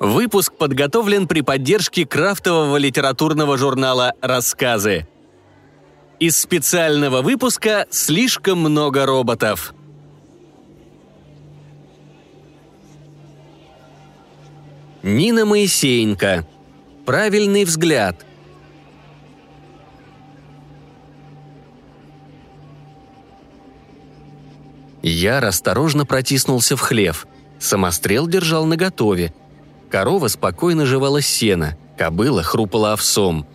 Выпуск подготовлен при поддержке крафтового литературного журнала «Рассказы». Из специального выпуска «Слишком много роботов». Нина Моисеенко. Правильный взгляд. Я осторожно протиснулся в хлев. Самострел держал наготове. Корова спокойно жевала сено, кобыла хрупала овсом.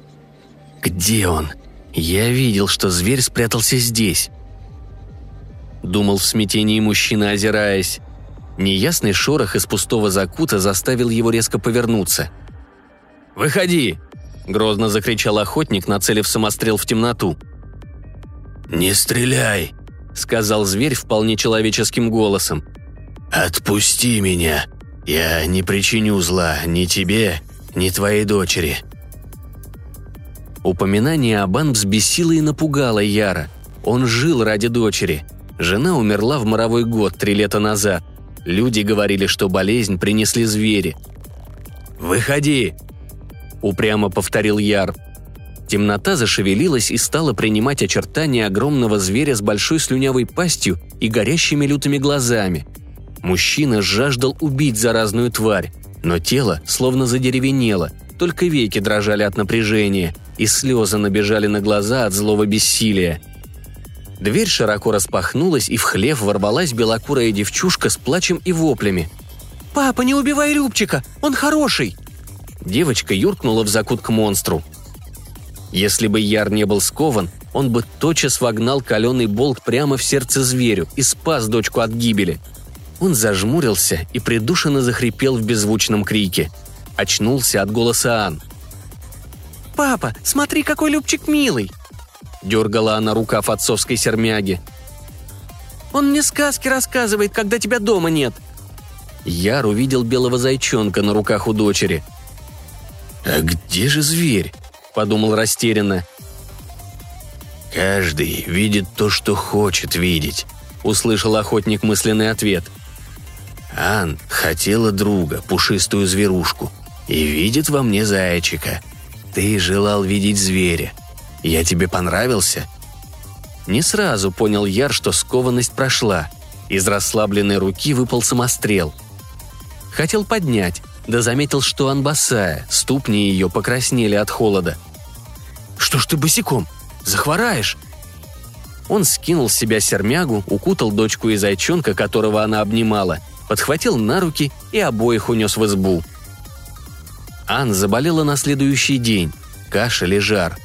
«Где он? Я видел, что зверь спрятался здесь». Думал в смятении мужчина, озираясь. Неясный шорох из пустого закута заставил его резко повернуться. «Выходи!» – грозно закричал охотник, нацелив самострел в темноту. «Не стреляй!» – сказал зверь вполне человеческим голосом. «Отпусти меня! Я не причиню зла ни тебе, ни твоей дочери!» Упоминание Абан взбесило и напугало Яра. Он жил ради дочери. Жена умерла в моровой год три лета назад. Люди говорили, что болезнь принесли звери. «Выходи!» – упрямо повторил Яр. Темнота зашевелилась и стала принимать очертания огромного зверя с большой слюнявой пастью и горящими лютыми глазами. Мужчина жаждал убить заразную тварь, но тело словно задеревенело, только веки дрожали от напряжения, и слезы набежали на глаза от злого бессилия. Дверь широко распахнулась, и в хлев ворвалась белокурая девчушка с плачем и воплями. «Папа, не убивай Любчика! Он хороший!» Девочка юркнула в закут к монстру – если бы Яр не был скован, он бы тотчас вогнал каленый болт прямо в сердце зверю и спас дочку от гибели. Он зажмурился и придушенно захрипел в беззвучном крике. Очнулся от голоса Ан. «Папа, смотри, какой Любчик милый!» Дергала она рукав отцовской сермяги. «Он мне сказки рассказывает, когда тебя дома нет!» Яр увидел белого зайчонка на руках у дочери. «А где же зверь?» подумал растерянно. «Каждый видит то, что хочет видеть», — услышал охотник мысленный ответ. «Ан хотела друга, пушистую зверушку, и видит во мне зайчика. Ты желал видеть зверя. Я тебе понравился?» Не сразу понял Яр, что скованность прошла. Из расслабленной руки выпал самострел. Хотел поднять, да заметил, что анбасая, ступни ее покраснели от холода. «Что ж ты босиком? Захвораешь!» Он скинул с себя сермягу, укутал дочку и зайчонка, которого она обнимала, подхватил на руки и обоих унес в избу. Ан заболела на следующий день. Кашель и жар.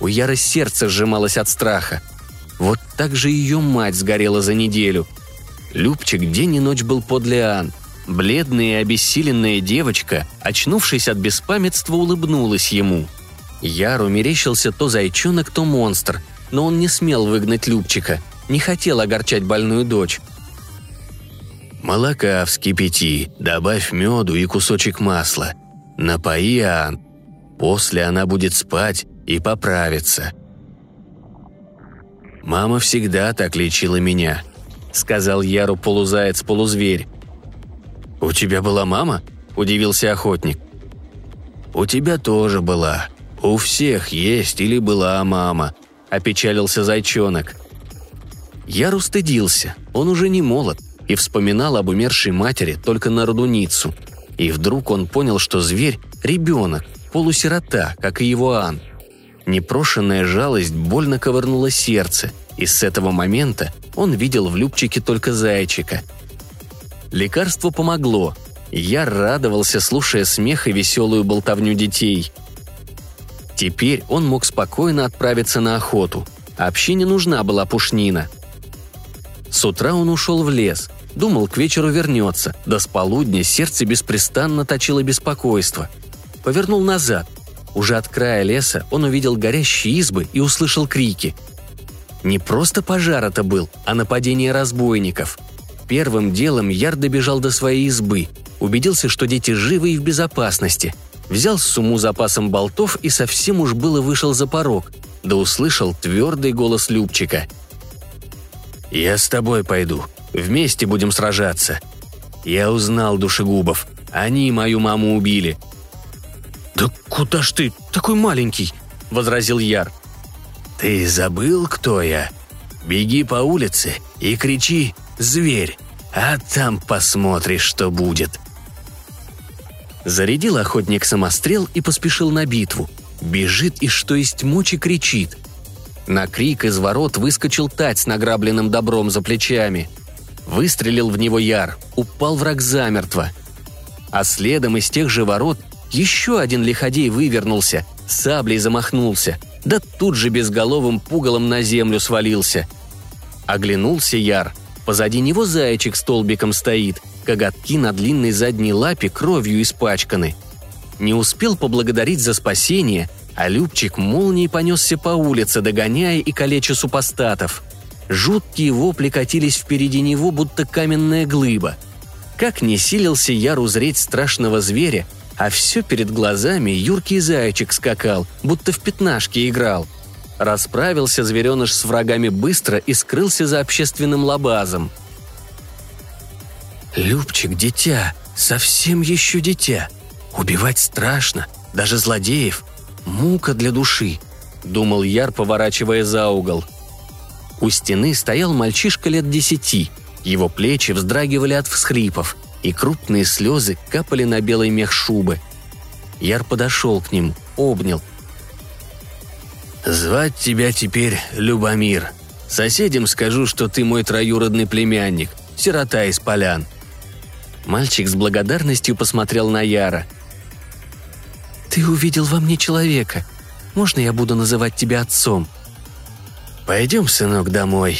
У Яры сердце сжималось от страха. Вот так же ее мать сгорела за неделю. Любчик день и ночь был подле Ан. Бледная и обессиленная девочка, очнувшись от беспамятства, улыбнулась ему. Яру мерещился то зайчонок, то монстр, но он не смел выгнать Любчика, не хотел огорчать больную дочь. «Молока вскипяти, добавь меду и кусочек масла. Напои Ан. После она будет спать и поправится». «Мама всегда так лечила меня», — сказал Яру полузаяц-полузверь. «У тебя была мама?» – удивился охотник. «У тебя тоже была. У всех есть или была мама», – опечалился зайчонок. Яр устыдился, он уже не молод, и вспоминал об умершей матери только на родуницу. И вдруг он понял, что зверь – ребенок, полусирота, как и его Ан. Непрошенная жалость больно ковырнула сердце, и с этого момента он видел в Любчике только зайчика – Лекарство помогло. Я радовался, слушая смех и веселую болтовню детей. Теперь он мог спокойно отправиться на охоту. Общине нужна была пушнина. С утра он ушел в лес. Думал, к вечеру вернется. До с полудня сердце беспрестанно точило беспокойство. Повернул назад. Уже от края леса он увидел горящие избы и услышал крики. Не просто пожар это был, а нападение разбойников – Первым делом Яр добежал до своей избы, убедился, что дети живы и в безопасности, взял сумму запасом болтов и совсем уж было вышел за порог, да услышал твердый голос Любчика. «Я с тобой пойду. Вместе будем сражаться. Я узнал душегубов. Они мою маму убили». «Да куда ж ты, такой маленький?» – возразил Яр. «Ты забыл, кто я? Беги по улице и кричи «Зверь!», а там посмотришь, что будет». Зарядил охотник самострел и поспешил на битву. Бежит и что есть мочи кричит. На крик из ворот выскочил Тать с награбленным добром за плечами. Выстрелил в него Яр, упал враг замертво. А следом из тех же ворот еще один лиходей вывернулся, саблей замахнулся, да тут же безголовым пугалом на землю свалился. Оглянулся Яр. Позади него зайчик столбиком стоит, коготки на длинной задней лапе кровью испачканы. Не успел поблагодарить за спасение, а Любчик молнией понесся по улице, догоняя и калеча супостатов. Жуткие вопли катились впереди него, будто каменная глыба. Как не силился Яр узреть страшного зверя, а все перед глазами юркий зайчик скакал, будто в пятнашки играл. Расправился звереныш с врагами быстро и скрылся за общественным лабазом. «Любчик, дитя, совсем еще дитя. Убивать страшно, даже злодеев. Мука для души», — думал Яр, поворачивая за угол. У стены стоял мальчишка лет десяти. Его плечи вздрагивали от всхрипов — и крупные слезы капали на белый мех шубы. Яр подошел к ним, обнял. «Звать тебя теперь Любомир. Соседям скажу, что ты мой троюродный племянник, сирота из полян». Мальчик с благодарностью посмотрел на Яра. «Ты увидел во мне человека. Можно я буду называть тебя отцом?» «Пойдем, сынок, домой».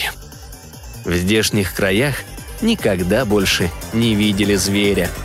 В здешних краях никогда больше не видели зверя –